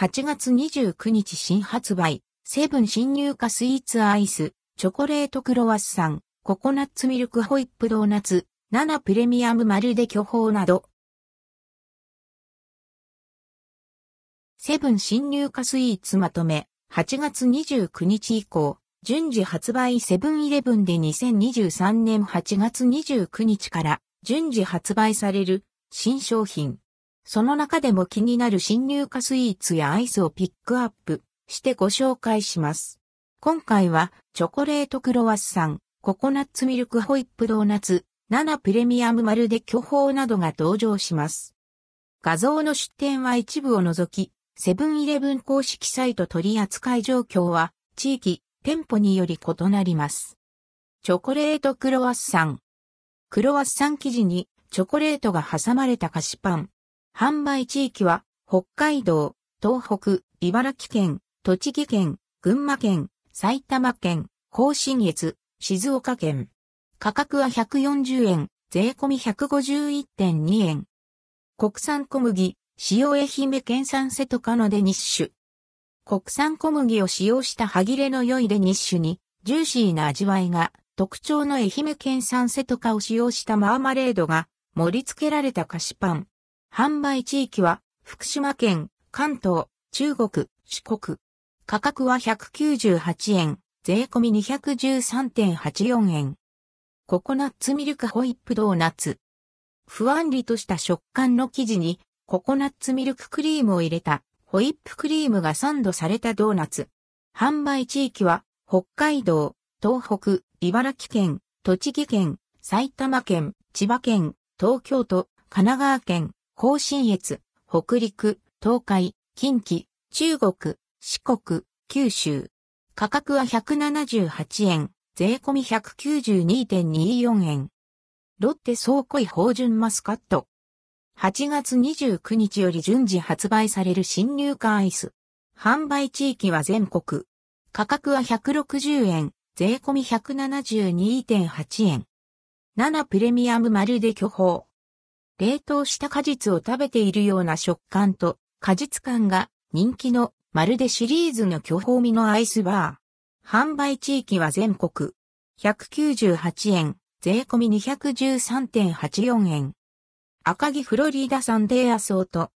8月29日新発売、セブン新入荷スイーツアイス、チョコレートクロワッサン、ココナッツミルクホイップドーナツ、7プレミアムまるで巨峰など。セブン新入荷スイーツまとめ、8月29日以降、順次発売。セブンイレブンで2023年8月29日から。順次発売される。新商品。その中でも気になる新入荷スイーツやアイスをピックアップしてご紹介します。今回はチョコレートクロワッサン、ココナッツミルクホイップドーナツ、7プレミアムまるで巨峰などが登場します。画像の出展は一部を除き、セブンイレブン公式サイト取扱い状況は地域、店舗により異なります。チョコレートクロワッサン。クロワッサン生地にチョコレートが挟まれた菓子パン。販売地域は北海道、東北、茨城県、栃木県、群馬県、埼玉県、甲信越、静岡県。価格は140円、税込み151.2円。国産小麦、塩愛媛県産瀬戸カノで日種。国産小麦を使用した歯切れの良いデニッシュに、ジューシーな味わいが特徴の愛媛県産瀬戸カを使用したマーマレードが盛り付けられた菓子パン。販売地域は福島県、関東、中国、四国。価格は198円、税込み213.84円。ココナッツミルクホイップドーナツ。ふわんりとした食感の生地にココナッツミルククリームを入れたホイップクリームがサンドされたドーナツ。販売地域は、北海道、東北、茨城県、栃木県、埼玉県、千葉県、東京都、神奈川県、甲信越、北陸、東海、近畿、中国、四国、九州。価格は178円、税込み192.24円。ロッテ総濃い芳醇マスカット。8月29日より順次発売される新入荷アイス。販売地域は全国。価格は160円、税込み172.8円。7プレミアムまるで巨峰。冷凍した果実を食べているような食感と果実感が人気のまるでシリーズの巨峰味のアイスバー。販売地域は全国。198円、税込み213.84円。赤木フロリーダサンデーアソート。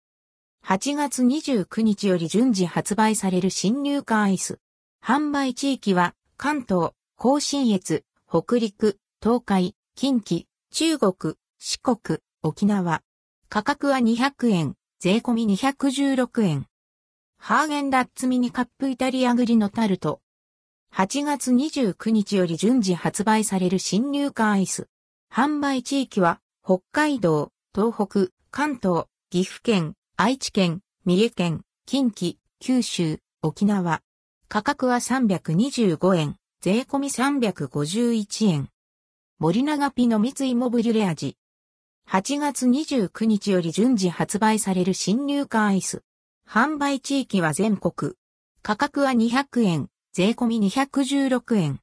8月29日より順次発売される新入荷アイス。販売地域は関東、甲信越、北陸、東海、近畿、中国、四国、沖縄。価格は200円、税込み216円。ハーゲンダッツミニカップイタリアグリのタルト。8月29日より順次発売される新入荷アイス。販売地域は北海道、東北、関東、岐阜県、愛知県、三重県、近畿、九州、沖縄。価格は325円、税込み351円。森永ピの三井モブリュレ味。8月29日より順次発売される新入荷アイス。販売地域は全国。価格は200円、税込み216円。